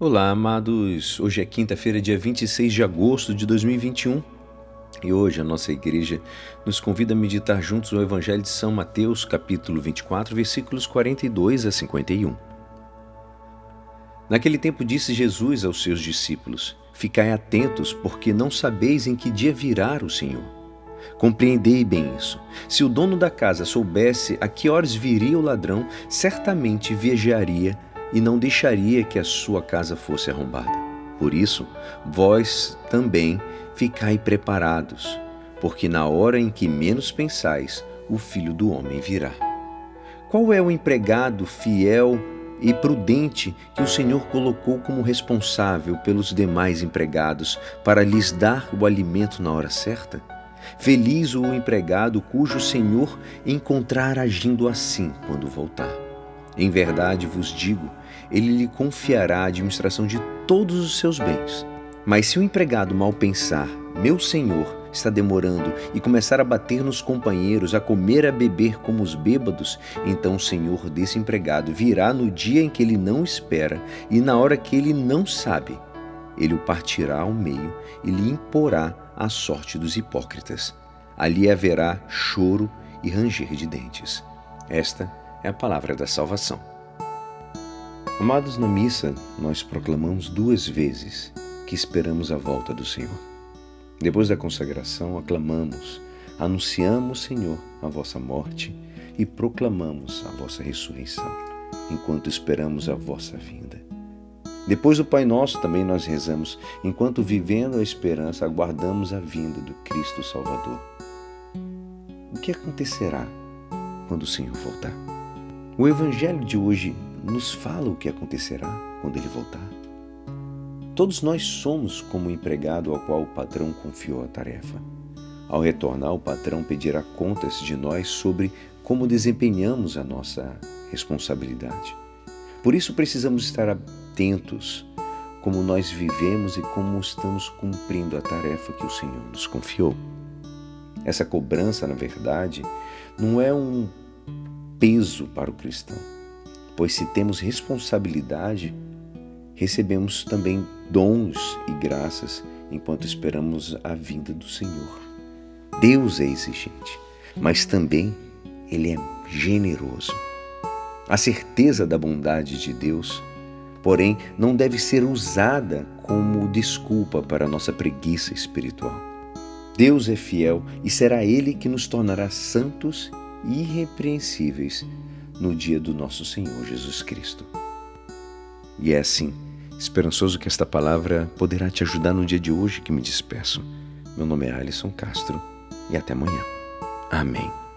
Olá, amados. Hoje é quinta-feira, dia 26 de agosto de 2021. E hoje a nossa igreja nos convida a meditar juntos o Evangelho de São Mateus, capítulo 24, versículos 42 a 51. Naquele tempo disse Jesus aos seus discípulos: Ficai atentos, porque não sabeis em que dia virá o Senhor. Compreendei bem isso. Se o dono da casa soubesse a que horas viria o ladrão, certamente viajaria e não deixaria que a sua casa fosse arrombada. Por isso, vós também ficai preparados, porque na hora em que menos pensais, o Filho do Homem virá. Qual é o empregado fiel e prudente que o Senhor colocou como responsável pelos demais empregados para lhes dar o alimento na hora certa? Feliz o empregado cujo Senhor encontrar agindo assim quando voltar. Em verdade vos digo, ele lhe confiará a administração de todos os seus bens. Mas se o empregado mal pensar, meu senhor está demorando, e começar a bater nos companheiros, a comer a beber como os bêbados, então o senhor desse empregado virá no dia em que ele não espera e na hora que ele não sabe. Ele o partirá ao meio e lhe imporá a sorte dos hipócritas. Ali haverá choro e ranger de dentes. Esta é a palavra da salvação. Amados, na missa, nós proclamamos duas vezes que esperamos a volta do Senhor. Depois da consagração, aclamamos, anunciamos, Senhor, a vossa morte e proclamamos a vossa ressurreição, enquanto esperamos a vossa vinda. Depois do Pai Nosso, também nós rezamos, enquanto vivendo a esperança, aguardamos a vinda do Cristo Salvador. O que acontecerá quando o Senhor voltar? O Evangelho de hoje nos fala o que acontecerá quando ele voltar. Todos nós somos como o empregado ao qual o patrão confiou a tarefa. Ao retornar, o patrão pedirá contas de nós sobre como desempenhamos a nossa responsabilidade. Por isso precisamos estar atentos como nós vivemos e como estamos cumprindo a tarefa que o Senhor nos confiou. Essa cobrança, na verdade, não é um peso para o cristão, pois se temos responsabilidade, recebemos também dons e graças enquanto esperamos a vinda do Senhor. Deus é exigente, mas também Ele é generoso. A certeza da bondade de Deus, porém, não deve ser usada como desculpa para nossa preguiça espiritual. Deus é fiel e será Ele que nos tornará santos irrepreensíveis no dia do nosso Senhor Jesus Cristo. E é assim, esperançoso que esta palavra poderá te ajudar no dia de hoje que me despeço. Meu nome é Alisson Castro e até amanhã. Amém.